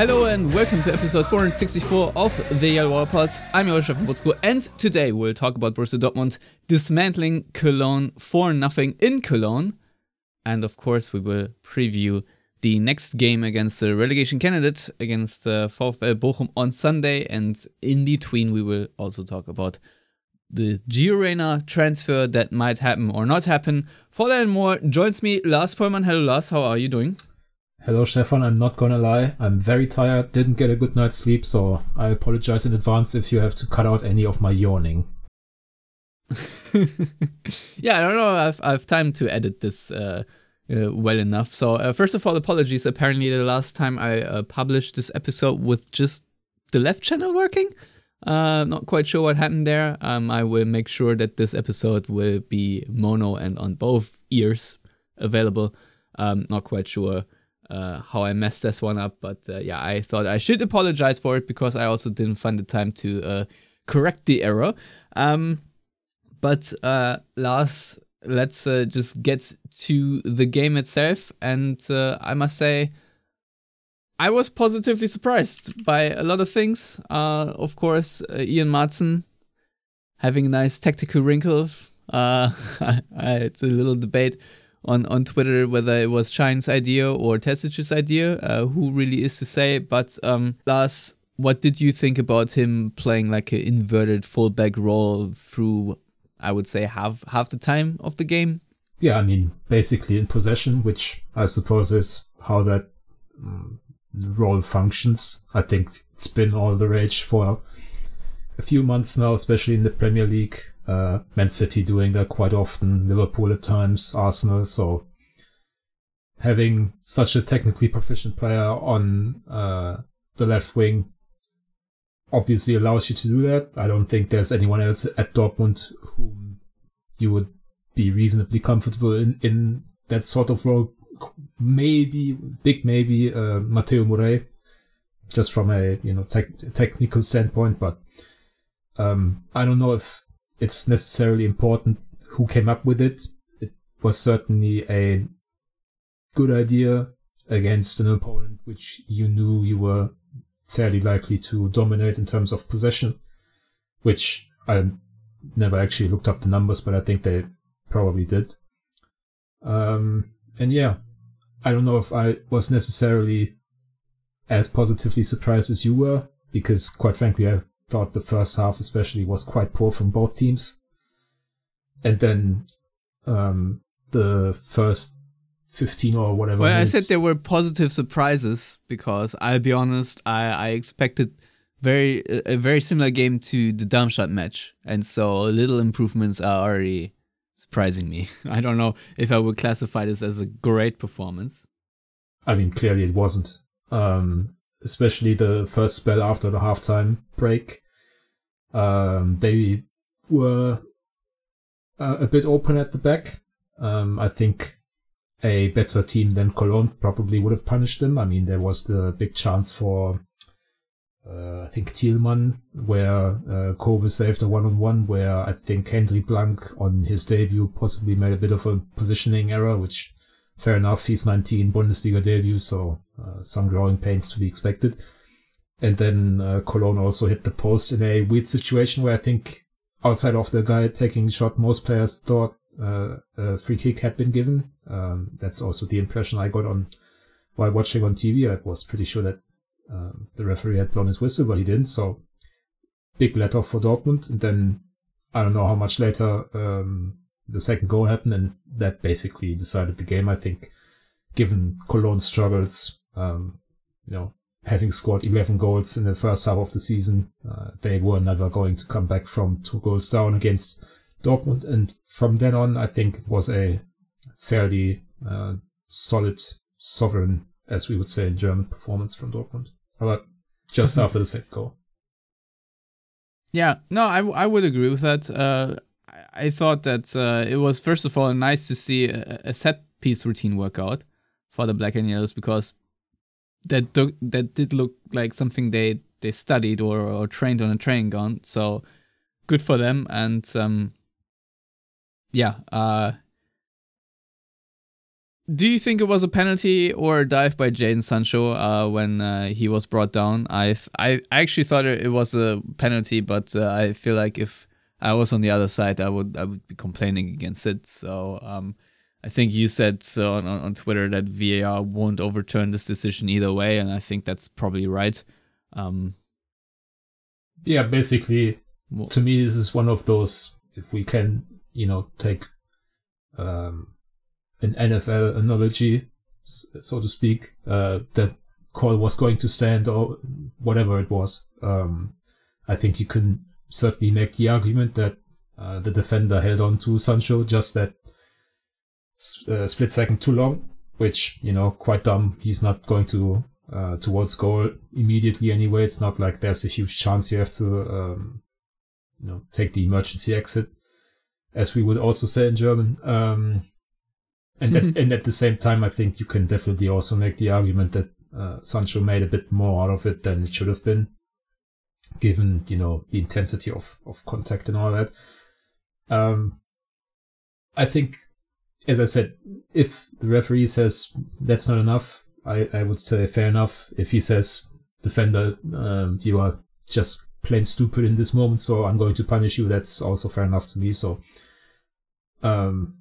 Hello and welcome to episode 464 of the Yellow Wall Pods. I'm your Chef Buczko, and today we'll talk about Borussia Dortmund dismantling Cologne for nothing in Cologne. And of course, we will preview the next game against the relegation candidate against uh, VfL Bochum on Sunday. And in between, we will also talk about the Gio Reyna transfer that might happen or not happen. For that and more, joins me Lars Pollmann. Hello, Lars. How are you doing? Hello, Stefan. I'm not gonna lie. I'm very tired. Didn't get a good night's sleep, so I apologize in advance if you have to cut out any of my yawning. yeah, I don't know. I've I've time to edit this uh, uh, well enough. So uh, first of all, apologies. Apparently, the last time I uh, published this episode with just the left channel working. Uh, not quite sure what happened there. Um, I will make sure that this episode will be mono and on both ears available. Um, not quite sure uh, how I messed this one up. But uh, yeah, I thought I should apologize for it because I also didn't find the time to uh, correct the error. Um, but uh, Lars, let's uh, just get to the game itself. And I must say, I was positively surprised by a lot of things. of course, Ian Maatsen having a nice tactical wrinkle. it's a little debate on on Twitter whether it was Şahin's idea or Terzic's idea. Uh, who really is to say? But um, Lars, what did you think about him playing like an inverted fullback role through? I would say half half the time of the game. Yeah, I mean basically in possession, which I suppose is how that um, role functions. I think it's been all the rage for a few months now, especially in the Premier League uh, Man City doing that quite often, Liverpool at times, Arsenal. So having such a technically proficient player on uh, the left wing obviously allows you to do that. I don't think there's anyone else at Dortmund whom you would be reasonably comfortable in, in that sort of role. Maybe, big maybe, uh, Mateu Morey, just from a, you know, te- technical standpoint, but um, I don't know if it's necessarily important who came up with it. It was certainly a good idea against an opponent which you knew you were fairly likely to dominate in terms of possession, which I never actually looked up the numbers, but I think they probably did. Um, and yeah, I don't know if I was necessarily as positively surprised as you were, because quite frankly, I thought the first half especially was quite poor from both teams. And then um, the first 15 or whatever. Well, minutes, I said there were positive surprises because I'll be honest, I, I expected very a very similar game to the Darmstadt match, and so little improvements are already surprising me. I don't know if I would classify this as a great performance. I mean, clearly it wasn't. Um, especially the first spell after the halftime break. Um, they were uh, a bit open at the back. Um, I think a better team than Cologne probably would have punished them. I mean, there was the big chance for, uh, I think Thielmann, where uh, Kobel saved a one-on-one, where I think Hendry Blank on his debut possibly made a bit of a positioning error, which fair enough. He's 19 Bundesliga debut, so uh, some growing pains to be expected. And then uh, Cologne also hit the post in a weird situation where I think outside of the guy taking the shot, most players thought uh, a free kick had been given. Um, that's also the impression I got on while watching on TV. I was pretty sure that um, the referee had blown his whistle, but he didn't. So big let off for Dortmund. And then I don't know how much later um, the second goal happened, and that basically decided the game. I think, given Cologne's struggles, um, you know, having scored 11 goals in the first half of the season, uh, they were never going to come back from two goals down against Dortmund. And from then on, I think it was a fairly uh, solid sovereign, as we would say in German, performance from Dortmund. But just after the second goal. Yeah, no, I, I would agree with that. Uh, I, thought that uh, it was first of all nice to see a, a set piece routine work out for the Black and Yellows because that do, that did look like something they they studied or, or trained on a training ground. So good for them. And um, yeah, uh, do you think it was a penalty or a dive by Jadon Sancho uh, when uh, he was brought down? I, I actually thought it was a penalty, but uh, I feel like if I was on the other side, I would I would be complaining against it. So um, I think you said so on, on Twitter that VAR won't overturn this decision either way, and I think that's probably right. Um, yeah, basically, well, to me, this is one of those. If we can, you know, take um, an NFL analogy, so to speak, uh, that call was going to stand or whatever it was. Um, I think you can certainly make the argument that uh, the defender held on to Sancho just that uh, split second too long, which you know quite dumb. He's not going to uh, towards goal immediately anyway. It's not like there's a huge chance you have to um, you know take the emergency exit, as we would also say in German. Um, and that, and at the same time, I think you can definitely also make the argument that uh, Sancho made a bit more out of it than it should have been, given you know the intensity of of contact and all that. Um, I think, as I said, if the referee says that's not enough, I I would say fair enough. If he says defender, um, you are just plain stupid in this moment, so I'm going to punish you. That's also fair enough to me. So, um,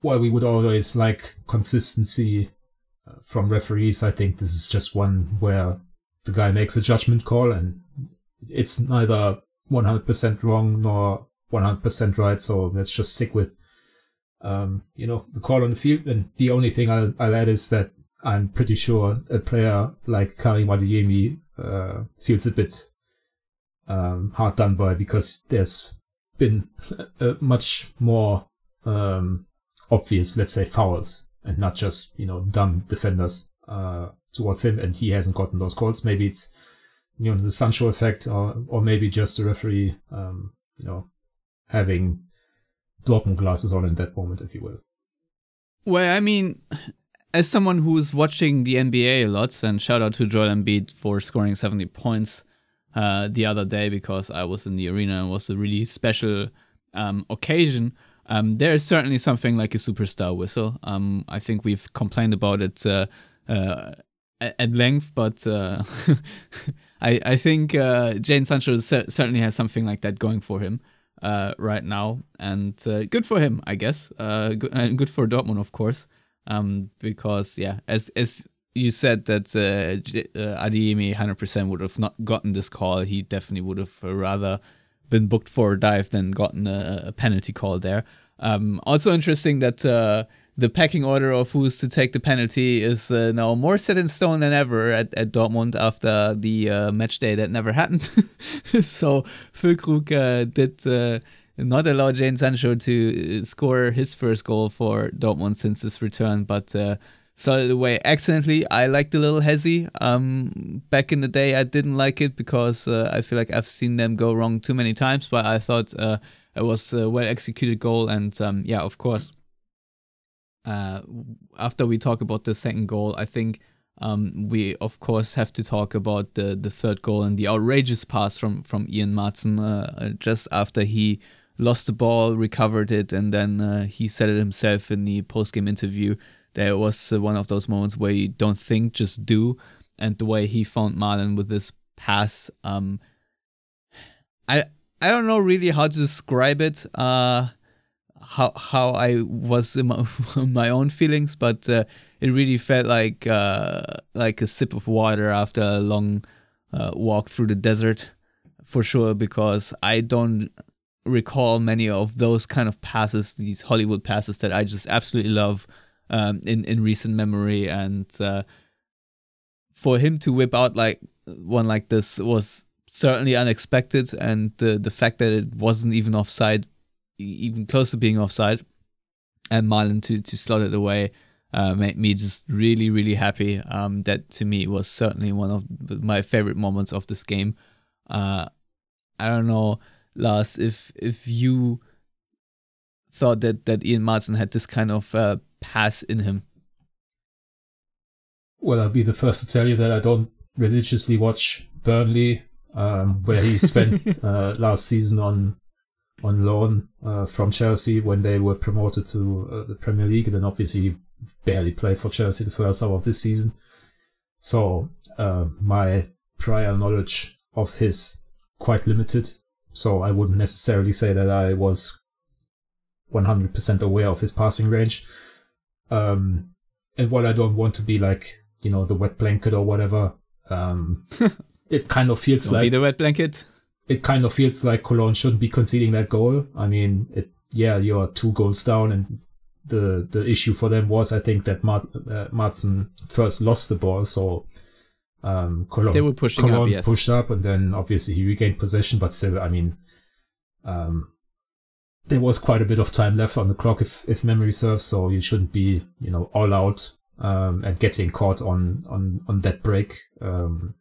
while we would always like consistency uh, from referees, I think this is just one where the guy makes a judgment call and it's neither 100% wrong nor 100% right. So let's just stick with, um, you know, the call on the field. And the only thing I'll, I'll add is that I'm pretty sure a player like Karim Adeyemi uh, feels a bit um, hard done by because there's been a much more um, obvious, let's say, fouls and not just, you know, dumb defenders uh, towards him. And he hasn't gotten those calls. Maybe it's, you know, the Sancho effect or, or maybe just the referee, um, you know, having Dortmund glasses on in that moment, if you will. Well, I mean, as someone who's watching the NBA a lot, and shout out to Joel Embiid for scoring 70 points uh, the other day because I was in the arena and it was a really special um, occasion. Um, there is certainly something like a superstar whistle. Um, I think we've complained about it uh, uh, at length, but uh, I, I think uh, Jadon Sancho certainly has something like that going for him uh, right now, and uh, good for him, I guess. good, and good for Dortmund, of course, um, because yeah, as as you said that uh, Adeyemi 100% would have not gotten this call. He definitely would have rather been booked for a dive than gotten a, a penalty call there. Um, also interesting that uh, the pecking order of who's to take the penalty is uh, now more set in stone than ever at, at Dortmund after the uh, match day that never happened. so Füllkrug uh, did uh, not allow Jadon Sancho to uh, score his first goal for Dortmund since his return, but started away excellently. I liked the little hezzy. Um, back in the day, I didn't like it because uh, I feel like I've seen them go wrong too many times. But I thought uh, it was a well executed goal, and um, yeah, of course. Uh, after we talk about the second goal, I think um, we of course have to talk about the the third goal and the outrageous pass from from Ian Maatsen uh, just after he lost the ball, recovered it, and then uh, he said it himself in the post game interview there was uh, one of those moments where you don't think, just do. And the way he found Malen with this pass, um, I I don't know really how to describe it. Uh, how how I was in my, my own feelings, but uh, it really felt like uh, like a sip of water after a long uh, walk through the desert, for sure. Because I don't recall many of those kind of passes, these Hollywood passes that I just absolutely love um, in in recent memory, and uh, for him to whip out like one like this was certainly unexpected, and the the fact that it wasn't even offside, even close to being offside, and Malen to to slot it away. uh, made me just really, really happy. Um, that to me was certainly one of my favorite moments of this game. Uh, I don't know, Lars, if if you thought that that Ian Maatsen had this kind of uh, pass in him. Well, I'll be the first to tell you that I don't religiously watch Burnley, um, where he spent uh, last season on on loan uh, from Chelsea when they were promoted to uh, the Premier League, and then obviously he barely played for Chelsea the first half of this season. So uh, my prior knowledge of his quite limited. So I wouldn't necessarily say that I was 100% aware of his passing range. Um, and while I don't want to be like, you know, the wet blanket or whatever, um, it kind of feels Don't like be the wet blanket. It kind of feels like Cologne shouldn't be conceding that goal. I mean, it, yeah, you're two goals down, and the the issue for them was, I think, that Mart, uh, Martin first lost the ball, so um, Cologne, They were pushing up, Cologne yes. pushed up, and then obviously he regained possession, but still, I mean, um, there was quite a bit of time left on the clock, if if memory serves, so you shouldn't be, you know, all out um, and getting caught on on on that break. Um,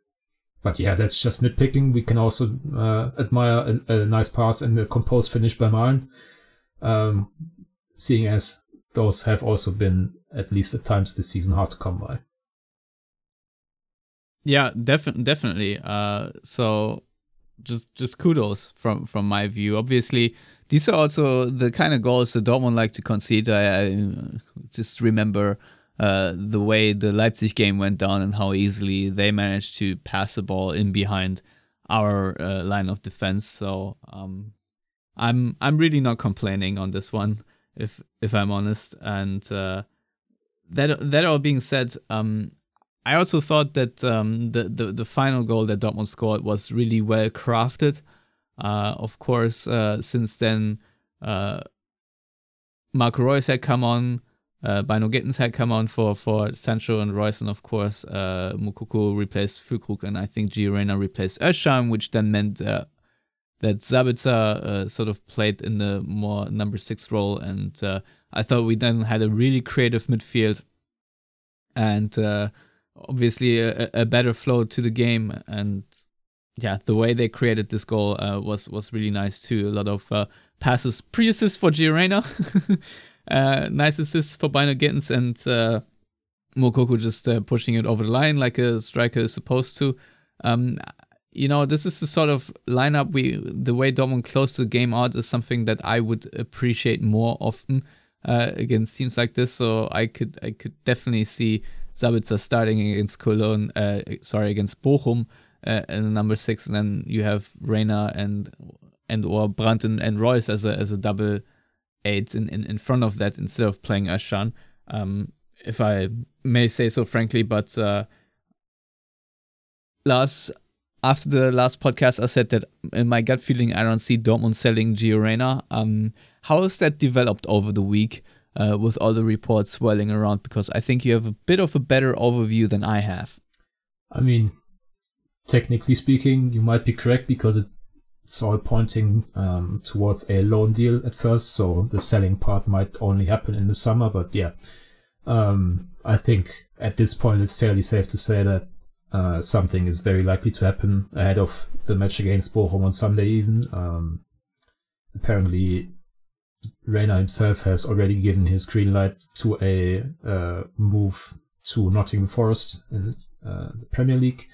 but yeah, that's just nitpicking. We can also uh, admire a, a nice pass and a composed finish by Malen, um, seeing as those have also been at least at times this season hard to come by. Yeah, definitely, definitely. Uh, so just just kudos from from my view. Obviously, these are also the kind of goals that Dortmund like to concede. I, I just remember uh, the way the Leipzig game went down and how easily they managed to pass the ball in behind our uh, line of defense. So um, I'm I'm really not complaining on this one, if if I'm honest. And uh, that that all being said, um, I also thought that um, the, the the final goal that Dortmund scored was really well crafted. Uh, of course, uh, since then, Marco Reus had come on, uh, Bynoe-Gittens had come on for for Sancho and Reus, and of course, uh, Moukoko replaced Füllkrug, and I think Gio Reyna replaced Özcan, which then meant uh, that Sabitzer uh, sort of played in the more number six role, and uh, I thought we then had a really creative midfield, and uh, obviously a, a better flow to the game, and yeah, the way they created this goal uh, was was really nice too. A lot of passes, pre-assist for Gio Reyna, uh, nice assists for Bynoe-Gittens, and uh, Moukoko just uh, pushing it over the line like a striker is supposed to. Um, you know, this is the sort of lineup we, the way Dortmund closed the game out is something that I would appreciate more often uh, against teams like this. So I could, I could definitely see Sabitzer starting against Cologne, uh, sorry, against Bochum uh, in number six, and then you have Reyna and and or Brandt and, and Reus as a as a double eight in, in, in front of that instead of playing Özcan. Um, if I may say so frankly, but uh, Lars, after the last podcast, I said that in my gut feeling, I don't see Dortmund selling Gio Reyna. Um, how has that developed over the week uh, with all the reports swirling around? Because I think you have a bit of a better overview than I have. I mean, technically speaking, you might be correct because it, it's all pointing um, towards a loan deal at first, so the selling part might only happen in the summer. But yeah, um, I think at this point it's fairly safe to say that uh, something is very likely to happen ahead of the match against Bochum on Sunday. Even um, apparently, Reyna himself has already given his green light to a uh, move to Nottingham Forest in uh, the Premier League.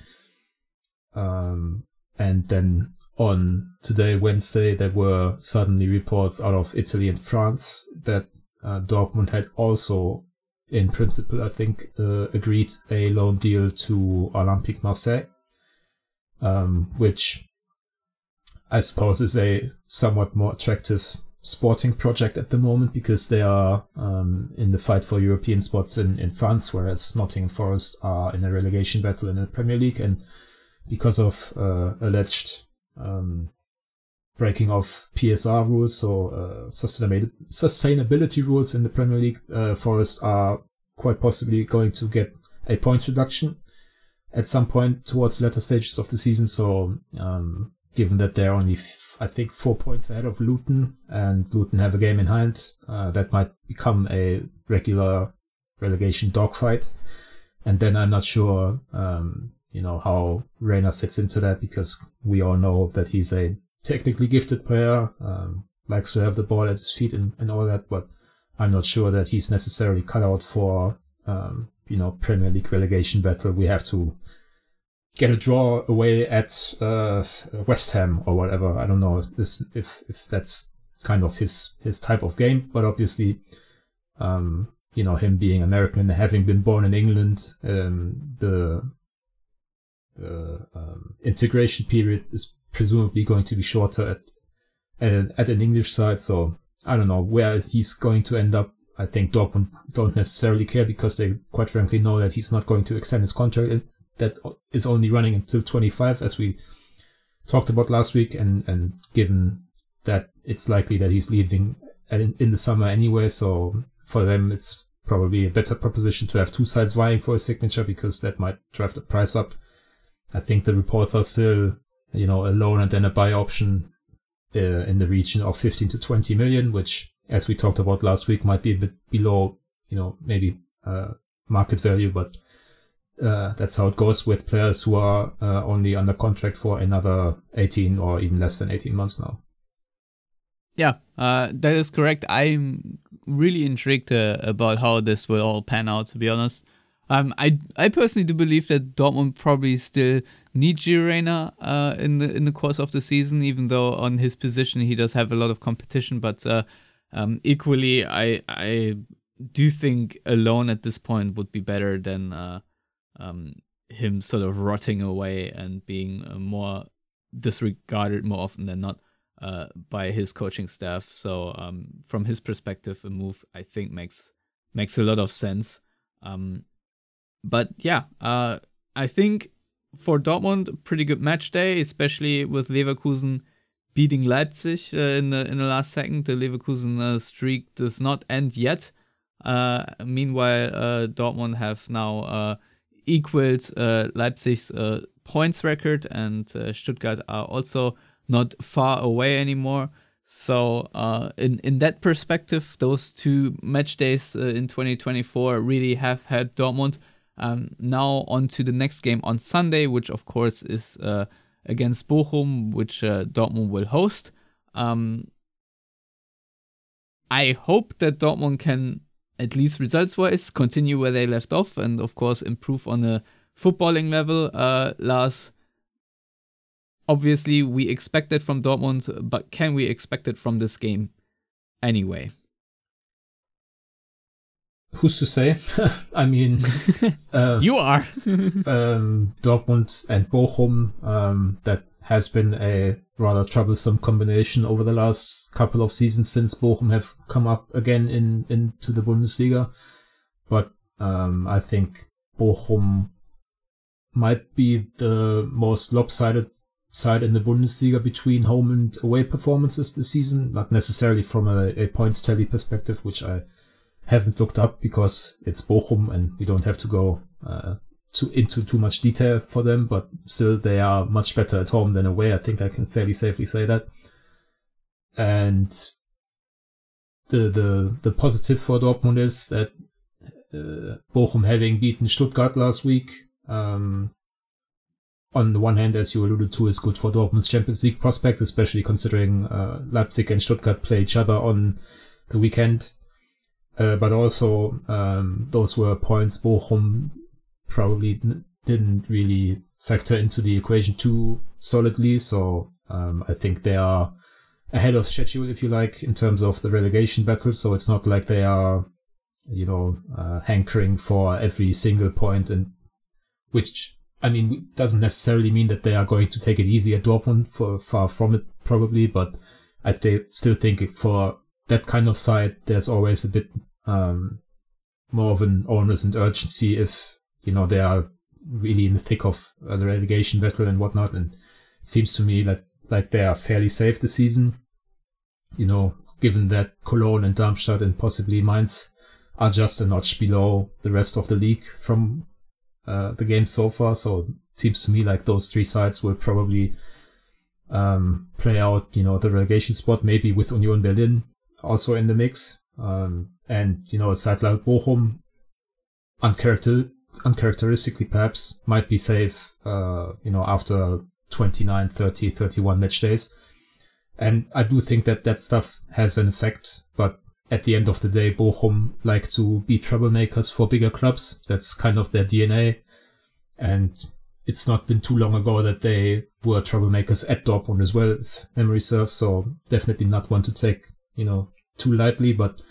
Um, and then on today, Wednesday, there were suddenly reports out of Italy and France that uh, Dortmund had also, in principle, I think, uh, agreed a loan deal to Olympique Marseille, um, which I suppose is a somewhat more attractive sporting project at the moment because they are um, in the fight for European spots in, in France, whereas Nottingham Forest are in a relegation battle in the Premier League. And because of uh, alleged um, breaking of PSR rules, so uh, sustainability, rules in the Premier League, uh, Forest are quite possibly going to get a points reduction at some point towards later stages of the season. So, um, given that they're only, f- I think, four points ahead of Luton, and Luton have a game in hand, uh, that might become a regular relegation dogfight. And then I'm not sure, um, you know, how Reyna fits into that because we all know that he's a technically gifted player, um, likes to have the ball at his feet and, and all that, but I'm not sure that he's necessarily cut out for, um, you know, Premier League relegation battle. We have to get a draw away at uh, West Ham or whatever. I don't know if, if, that's kind of his his type of game, but obviously, um, you know, him being American having been born in England, um, the the um, integration period is presumably going to be shorter at at an, at an English side. So I don't know where he's going to end up. I think Dortmund don't necessarily care because they quite frankly know that he's not going to extend his contract that is only running until 25 as we talked about last week and and given that it's likely that he's leaving in, in the summer anyway so for them it's probably a better proposition to have two sides vying for a signature because that might drive the price up i think the reports are still you know a loan and then a buy option uh, in the region of 15 to 20 million which as we talked about last week might be a bit below you know maybe uh, market value but uh, that's how it goes with players who are uh, only under contract for another 18 or even less than 18 months now. Yeah, uh, that is correct. I'm really intrigued uh, about how this will all pan out. To be honest, um, I I personally do believe that Dortmund probably still need Gio Reyna uh, in the in the course of the season, even though on his position he does have a lot of competition. But uh, um, equally, I I do think alone at this point would be better than um, him sort of rotting away and being uh, more disregarded more often than not uh, by his coaching staff. So um, from his perspective, a move I think makes makes a lot of sense. Um, but yeah, uh, I think for Dortmund, pretty good match day, especially with Leverkusen beating Leipzig uh, in the in the last second. The Leverkusen uh, streak does not end yet. Uh, meanwhile, uh, Dortmund have now uh, equals uh, Leipzig's points record, and Stuttgart are also not far away anymore. So, in in that perspective, those two match days in 2024 really have had Dortmund. Um, now on to the next game on Sunday, which of course is uh, against Bochum, which Dortmund will host. Um, I hope that Dortmund can at least results wise, continue where they left off and, of course, improve on a footballing level. Uh, Lars, obviously, we expect it from Dortmund, but can we expect it from this game anyway? Who's to say? I mean, uh, you are. um, Dortmund and Bochum, um, that has been a rather troublesome combination over the last couple of seasons since Bochum have come up again in into the Bundesliga. But um, I think Bochum might be the most lopsided side in the Bundesliga between home and away performances this season. Not necessarily from a, a points tally perspective, which I haven't looked up because it's Bochum and we don't have to go uh, too into too much detail for them, but still they are much better at home than away. I think I can fairly safely say that. And the the the positive for Dortmund is that uh, Bochum having beaten Stuttgart last week. Um, on the one hand, as you alluded to, is good for Dortmund's Champions League prospects, especially considering uh, Leipzig and Stuttgart play each other on the weekend. Uh, but also, um, those were points Bochum probably didn't really factor into the equation too solidly. So um, I think they are ahead of schedule, if you like, in terms of the relegation battle. So it's not like they are, you know, uh, hankering for every single point, and which I mean doesn't necessarily mean that they are going to take it easy at Dortmund. For far from it, probably, but I th- still think for that kind of side, there's always a bit um, more of an onus and urgency if you know, they are really in the thick of the relegation battle and whatnot. And it seems to me that like they are fairly safe this season. You know, given that Cologne and Darmstadt and possibly Mainz are just a notch below the rest of the league from uh, the game so far. So it seems to me like those three sides will probably um, play out, you know, the relegation spot, maybe with Union Berlin also in the mix. Um, and, you know, a side like Bochum uncharacter uncharacteristically perhaps might be safe, uh, you know, after 29, 30, 31 match days. And I do think that that stuff has an effect, but at the end of the day, Bochum like to be troublemakers for bigger clubs. That's kind of their DNA. And it's not been too long ago that they were troublemakers at Dortmund as well, if memory serves. So definitely not one to take, you know, too lightly, but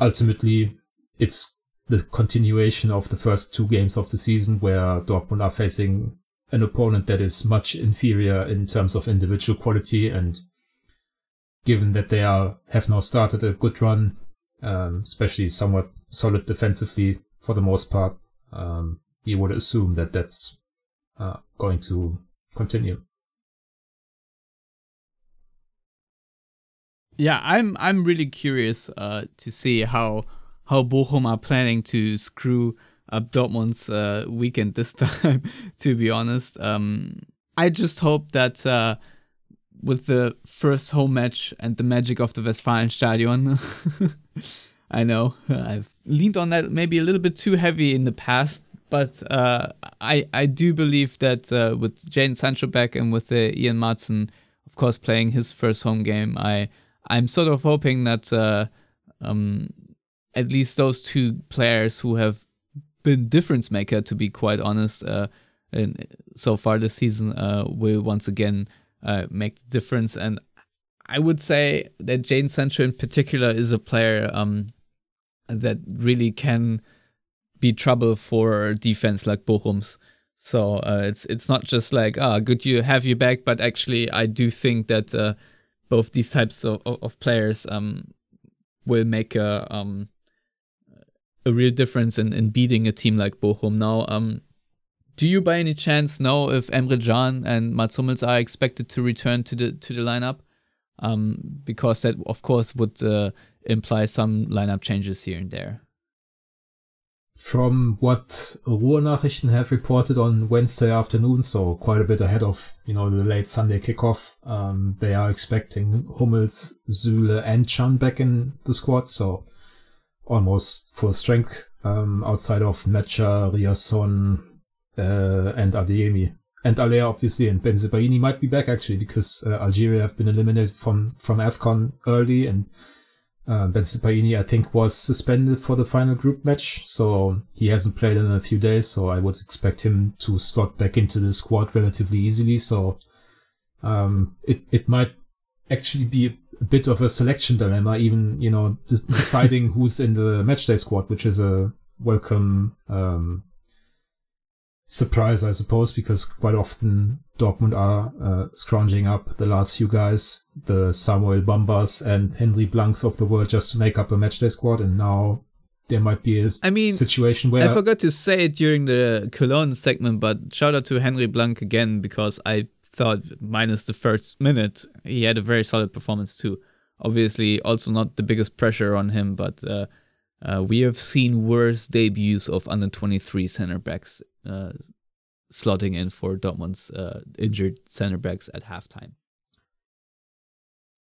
ultimately it's the continuation of the first two games of the season where Dortmund are facing an opponent that is much inferior in terms of individual quality and given that they are have now started a good run, um, especially somewhat solid defensively for the most part, um, you would assume that that's uh, going to continue. Yeah, I'm I'm really curious uh, to see how how Bochum are planning to screw up Dortmund's uh, weekend this time. to be honest, um, I just hope that uh, with the first home match and the magic of the Westfalenstadion, I know I've leaned on that maybe a little bit too heavy in the past, but uh, I I do believe that uh, with Jadon Sancho back and with uh, Ian Maatsen, of course, playing his first home game, I I'm sort of hoping that uh, um, at least those two players who have been difference maker, to be quite honest, uh, in, so far this season, uh, will once again uh, make the difference. And I would say that Jane Sancho in particular is a player um, that really can be trouble for defense like Bochum's. So uh, it's it's not just like ah good you have you back, but actually I do think that uh, both these types of, of, players um, will make a um, a real difference in, in beating a team like Bochum. Now, um, do you by any chance know if Emre Can and Mats Hummels are expected to return to the to the lineup? Um, because that of course would uh, imply some lineup changes here and there. From what Ruhr-Nachrichten have reported on Wednesday afternoon, so quite a bit ahead of you know the late Sunday kickoff, um, they are expecting Hummels, Süle, and Can back in the squad. So almost full strength um, outside of Mecha, Ryerson, uh, and Adeyemi. And Haller, obviously, and Bensebaini might be back actually because uh, Algeria have been eliminated from, from AFCON early and uh, Bensebaini, I think, was suspended for the final group match, so he hasn't played in a few days. So I would expect him to slot back into the squad relatively easily. So um, it it might actually be a bit of a selection dilemma, even you know deciding who's in the matchday squad, which is a welcome um, surprise, I suppose, because quite often Dortmund are uh, scrounging up the last few guys, the Samuel Bambas and Hendry Blanks of the world, just to make up a matchday squad, and now there might be a I mean, situation where I forgot to say it during the Cologne segment, but shout out to Hendry Blank again because I thought minus the first minute he had a very solid performance too. Obviously, also not the biggest pressure on him, but uh, uh, we have seen worse debuts of under 23 center backs uh, slotting in for Dortmund's uh, injured center backs at halftime.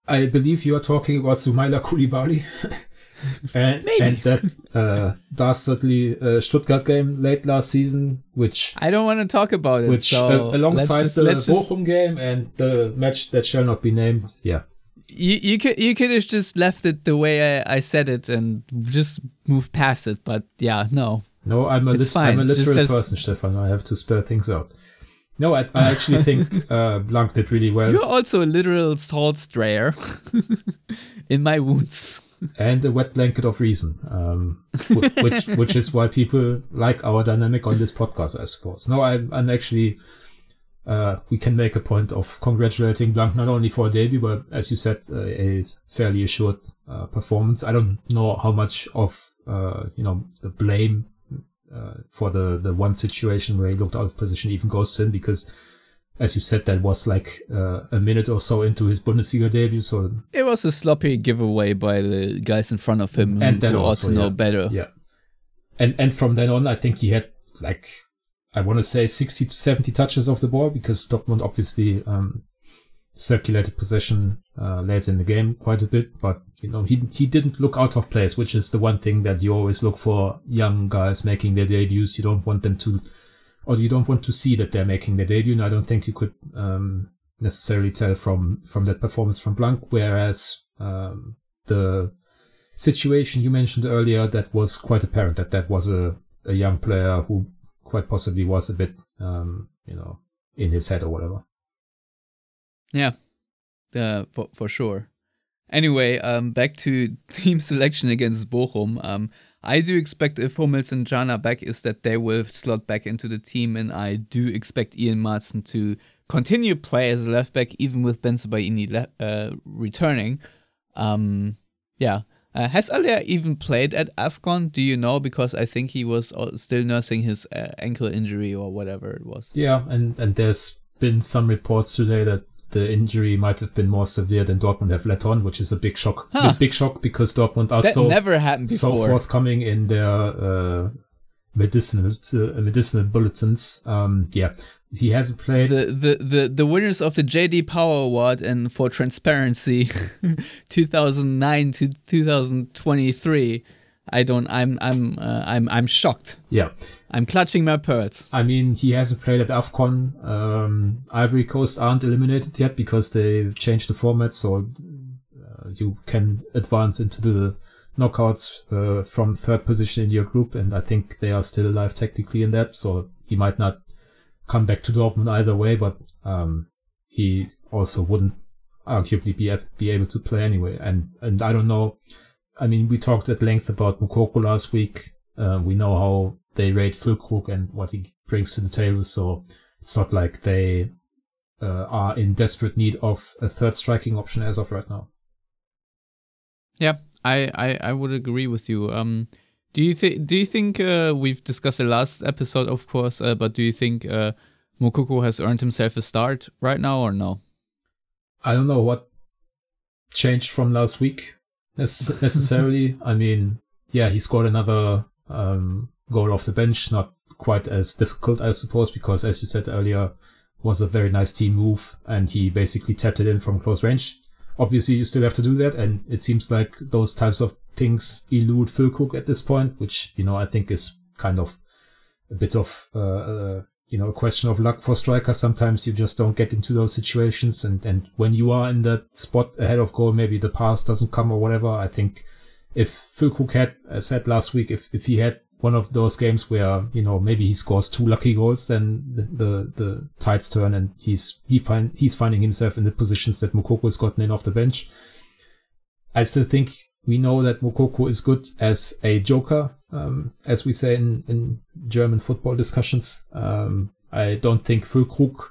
I believe you are talking about Soumaïla Coulibaly. and, Maybe. and that uh, dastardly uh, Stuttgart game late last season, which I don't want to talk about it. Which so uh, alongside just, the Bochum just... game and the match that shall not be named, yeah. You you could you could have just left it the way I, I said it and just moved past it, but yeah, no. No, I'm a, lit- I'm a literal as... person, Stefan. I have to spell things out. No, I, I actually think uh, Blank did really well. You're also a literal salt strayer in my wounds and a wet blanket of reason, um, which which is why people like our dynamic on this podcast, I suppose. No, I'm, I'm actually. Uh, we can make a point of congratulating Blank not only for a debut, but as you said, uh, a fairly assured uh, performance. I don't know how much of uh, you know the blame uh, for the the one situation where he looked out of position even goes to him because as you said, that was like uh, a minute or so into his Bundesliga debut. So it was a sloppy giveaway by the guys in front of him, and then also, know yeah, better. Yeah, and and from then on, I think he had like I want to say sixty to seventy touches of the ball because Dortmund obviously um, circulated possession uh, later in the game quite a bit, but you know he he didn't look out of place, which is the one thing that you always look for young guys making their debuts. You don't want them to, or you don't want to see that they're making their debut. And I don't think you could um, necessarily tell from from that performance from Blank. Whereas um, the situation you mentioned earlier, that was quite apparent that that was a a young player who quite possibly was a bit, um, you know, in his head or whatever. Yeah, uh, for for sure. Anyway, um, back to team selection against Bochum. Um, I do expect if Hummels and Jana back, is that they will slot back into the team, and I do expect Ian Maatsen to continue play as a left back, even with Bensebaini le- uh, returning. Um, yeah. Uh, has Haller even played at AFCON? Do you know? Because I think he was still nursing his uh, ankle injury or whatever it was. Yeah, and, and there's been some reports today that the injury might have been more severe than Dortmund have let on, which is a big shock. Huh. Big, big shock because Dortmund are That so never happened so forthcoming in their uh, medicinal uh, medicinal bulletins. Um, yeah, he hasn't played. the, the, the, the winners of the JD Power Award and for transparency 2009 to 2023 I don't I'm I'm uh, I'm I'm shocked yeah, I'm clutching my pearls I mean he hasn't played at Afcon. Um, Ivory Coast aren't eliminated yet because they've changed the format, so uh, you can advance into the knockouts uh, from third position in your group, and I think they are still alive technically in that. So he might not come back to Dortmund either way, but um, he also wouldn't arguably be be able to play anyway. And and I don't know. I mean, we talked at length about Moukoko last week. Uh, we know how they rate Füllkrug and what he brings to the table, so it's not like they uh, are in desperate need of a third striking option as of right now. yeah I, I I would agree with you um do you think do you think uh, we've discussed the last episode of course uh, but do you think uh, Moukoko has earned himself a start right now or no I don't know what changed from last week necessarily. I mean, yeah, he scored another um, goal off the bench, not quite as difficult, I suppose, because as you said earlier, was a very nice team move, and he basically tapped it in from close range. Obviously, you still have to do that, and it seems like those types of things elude Füllkrug at this point, which you know I think is kind of a bit of uh, uh, you know a question of luck for strikers. Sometimes you just don't get into those situations, and and when you are in that spot ahead of goal, maybe the pass doesn't come or whatever. I think if Füllkrug had as said last week, if if he had one of those games where you know maybe he scores two lucky goals, then the the, the tides turn and he's he find he's finding himself in the positions that Moukoko has gotten in off the bench. I still think we know that Moukoko is good as a joker, um, as we say in, in German football discussions. Um, I don't think Füllkrug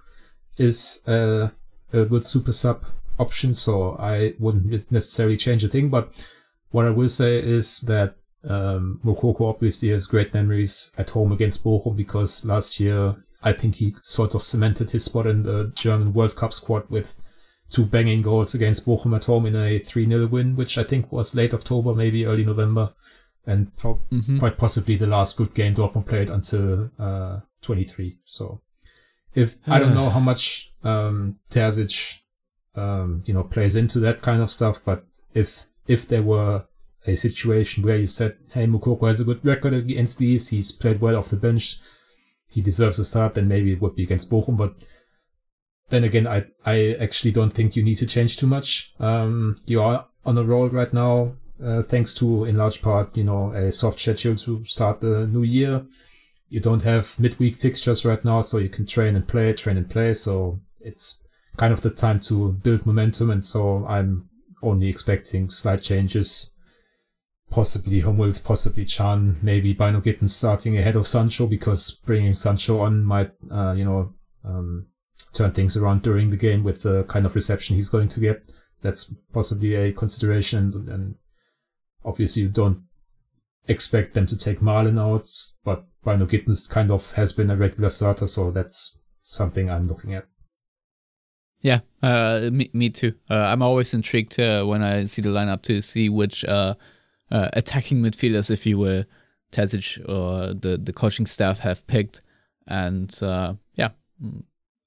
is a, a good super sub option, so I wouldn't necessarily change a thing. But what I will say is that um, Moukoko obviously has great memories at home against Bochum because last year I think he sort of cemented his spot in the German World Cup squad with two banging goals against Bochum at home in a 3-0 win, which I think was late October, maybe early November, and pro- Mhm. quite possibly the last good game Dortmund played until uh, 23. So if I don't know how much um, Terzic um, you know plays into that kind of stuff, but if if there were a situation where you said, "Hey, Moukoko has a good record against these. He's played well off the bench. He deserves a start." Then maybe it would be against Bochum. But then again, I I actually don't think you need to change too much. Um, you are on a roll right now, uh, thanks to in large part, you know, a soft schedule to start the new year. You don't have midweek fixtures right now, so you can train and play, train and play. So it's kind of the time to build momentum, and so I'm only expecting slight changes possibly Hummels, possibly Can, maybe Bynoe-Gittens starting ahead of Sancho because bringing Sancho on might, uh, you know, um, turn things around during the game with the kind of reception he's going to get. That's possibly a consideration. And, and obviously you don't expect them to take Malen out, but Bynoe-Gittens kind of has been a regular starter, so that's something I'm looking at. Yeah, uh, me, me too. Uh, I'm always intrigued uh, when I see the lineup to see which uh, uh, attacking midfielders, if you will, Terzic or the, the coaching staff have picked. And uh, yeah, mm,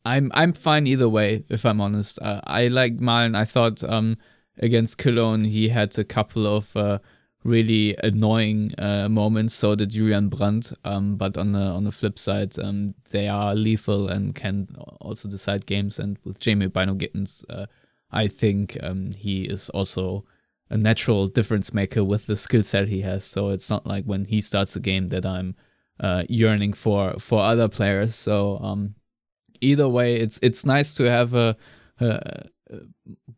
I'm I'm fine either way, if I'm honest. I like Malen. I thought um, against Cologne he had a couple of uh, really annoying uh, moments. So did Julian Brandt. Um, but on the on the flip side, um, they are lethal and can also decide games. And with Jamie Bynoe-Gittens, uh, I think um, he is also a natural difference maker with the skill set he has. So it's not like when he starts a game that I'm uh, yearning for for other players. So um, either way, it's it's nice to have a, a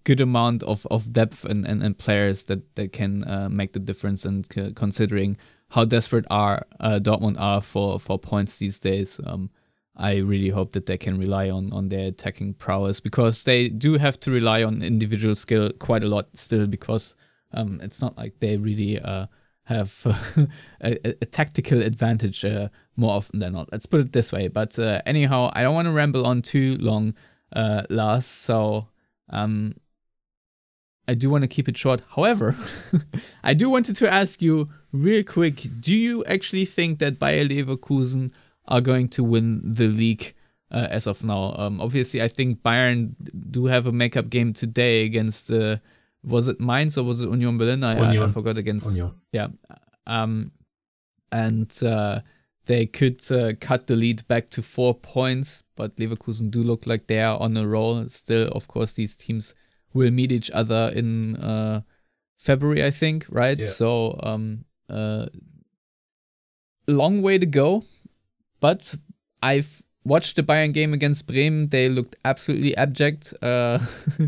good amount of, of depth and, and, and players that, that can uh, make the difference. And c- considering how desperate are uh, Dortmund are for, for points these days, um, I really hope that they can rely on on their attacking prowess because they do have to rely on individual skill quite a lot still because um, it's not like they really uh, have a, a, tactical advantage uh, more often than not. Let's put it this way. But uh, anyhow, I don't want to ramble on too long, uh, Lars. So um, I do want to keep it short. However, I do wanted to ask you real quick: Do you actually think that Bayer Leverkusen are going to win the league? Uh, as of now, um, obviously, I think Bayern do have a makeup game today against uh, was it Mainz or was it Union Berlin? I, Union. I, I forgot against. Union. Yeah. Um, and uh, they could uh, cut the lead back to four points, but Leverkusen do look like they are on a roll. Still, of course, these teams will meet each other in uh, February, I think, right? Yeah. So, um, uh, long way to go, but I've watched the Bayern game against Bremen. They looked absolutely abject. Uh,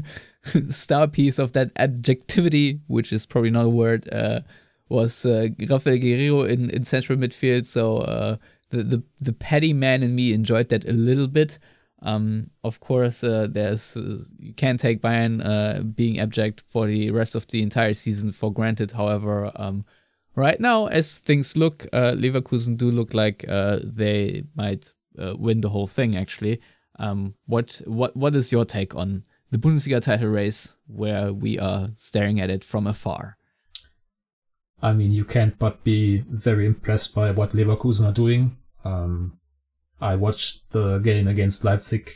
star piece of that abjectivity, which is probably not a word, uh, was uh, Raphaël Guerreiro in, in central midfield. So uh, the, the the petty man in me enjoyed that a little bit. Um, of course, uh, there's uh, you can't take Bayern uh, being abject for the rest of the entire season for granted. However, um, right now, as things look, uh, Leverkusen do look like they might win the whole thing. Actually, um, what what what is your take on the Bundesliga title race where we are staring at it from afar. I mean, you can't but be very impressed by what Leverkusen are doing. Um, I watched the game against Leipzig,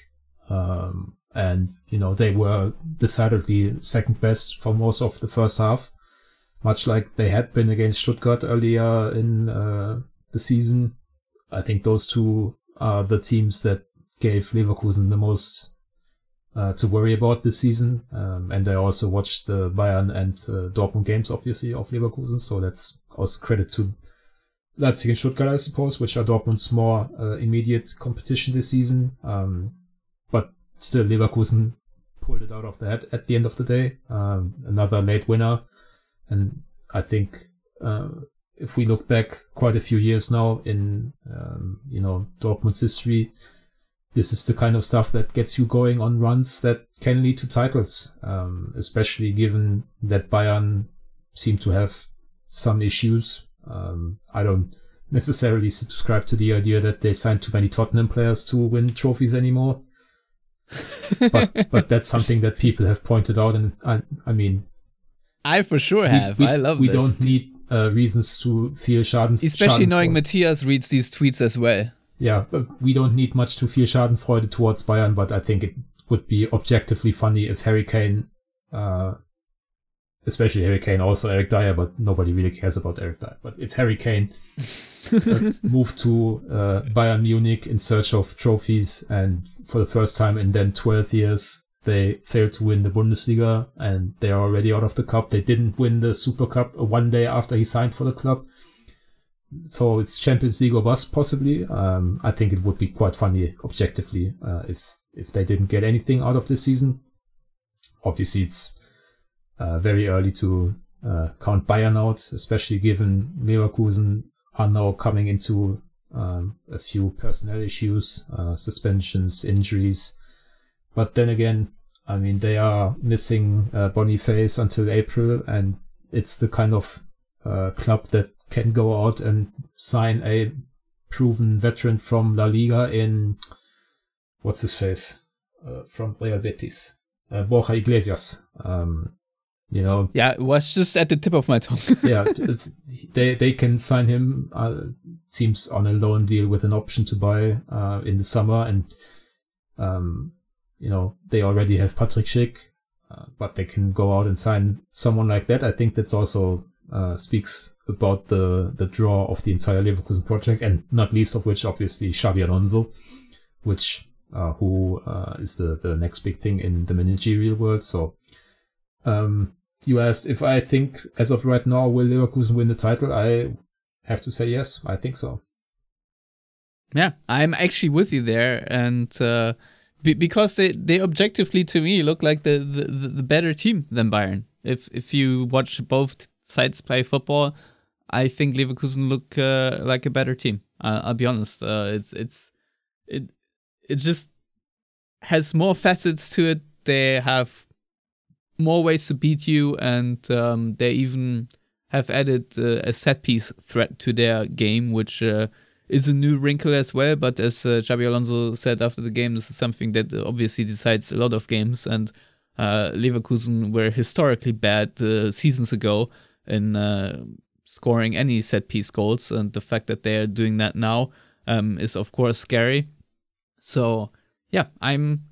um, and you know they were decidedly second best for most of the first half, much like they had been against Stuttgart earlier in uh, the season. I think those two are the teams that gave Leverkusen the most uh, to worry about this season. Um, and I also watched the Bayern and uh, Dortmund games, obviously, of Leverkusen. So that's also credit to Leipzig and Stuttgart, I suppose, which are Dortmund's more uh, immediate competition this season. Um, but still, Leverkusen pulled it out of the head at the end of the day. Um, another late winner. And I think, uh, if we look back quite a few years now in, um, you know, Dortmund's history, this is the kind of stuff that gets you going on runs that can lead to titles, um, especially given that Bayern seem to have some issues. Um, I don't necessarily subscribe to the idea that they signed too many Tottenham players to win trophies anymore. but but that's something that people have pointed out, and I I mean, I for sure have. We, I love. We this. don't need uh, reasons to feel Schaden, especially knowing Matthias reads these tweets as well yeah, we don't need much to feel Schadenfreude towards Bayern, but I think it would be objectively funny if Harry Kane, uh, especially Harry Kane, also Eric Dier, but nobody really cares about Eric Dier. But if Harry Kane uh, moved to uh, Bayern Munich in search of trophies, and for the first time in then 12 years, they failed to win the Bundesliga, and they are already out of the cup. They didn't win the Super Cup one day after he signed for the club so it's Champions League or bust possibly. Um, I think it would be quite funny objectively uh, if if they didn't get anything out of this season. Obviously, it's uh, very early to uh, count Bayern out, especially given Leverkusen are now coming into um, a few personnel issues, uh, suspensions, injuries. But then again, I mean, they are missing uh, Boniface until April, and it's the kind of uh, club that can go out and sign a proven veteran from La Liga in what's his face uh, from Real Betis, uh, Borja Iglesias. Um, you know, yeah, it was just at the tip of my tongue. yeah, they they can sign him. Uh, seems on a loan deal with an option to buy uh, in the summer, and Um, you know, they already have Patrick Schick, uh, but they can go out and sign someone like that. I think that's also uh, speaks about the the draw of the entire Leverkusen project, and not least of which, obviously, Xabi Alonso, which uh, who uh, is the the next big thing in the managerial world. So, um, you asked if I think, as of right now, will Leverkusen win the title? I have to say yes. I think so. Yeah, I'm actually with you there, and uh, be- because they, they objectively to me look like the, the, the better team than Bayern. If if you watch both sides play football, I think Leverkusen look uh, like a better team. Uh, I'll be honest. Uh, it's it's it it just has more facets to it. They have more ways to beat you, and um, they even have added uh, a set piece threat to their game, which uh, is a new wrinkle as well. But as uh, Xabi Alonso said after the game, this is something that obviously decides a lot of games. And Leverkusen were historically bad seasons ago in uh, scoring any set piece goals, and the fact that they are doing that now um, is of course scary. So yeah, I'm.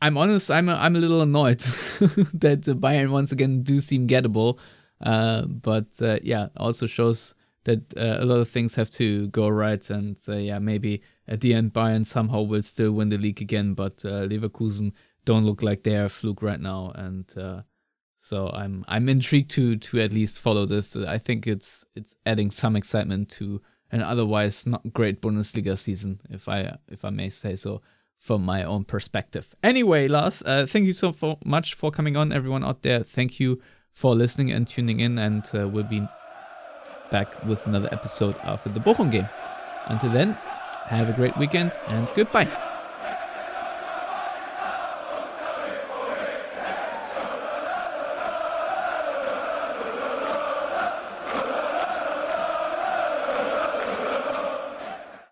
I'm honest. I'm a, I'm a little annoyed that Bayern once again do seem gettable, uh, but uh, yeah, also shows that uh, a lot of things have to go right, and uh, yeah, maybe at the end Bayern somehow will still win the league again, but uh, Leverkusen don't look like they're a fluke right now, and uh, so I'm I'm intrigued to to at least follow this. I think it's it's adding some excitement to an otherwise not great Bundesliga season, if I if I may say so from my own perspective. Anyway, Lars, uh, thank you so for much for coming on, everyone out there. Thank you for listening and tuning in, and uh, we'll be back with another episode after the Bochum game. Until then, have a great weekend and goodbye.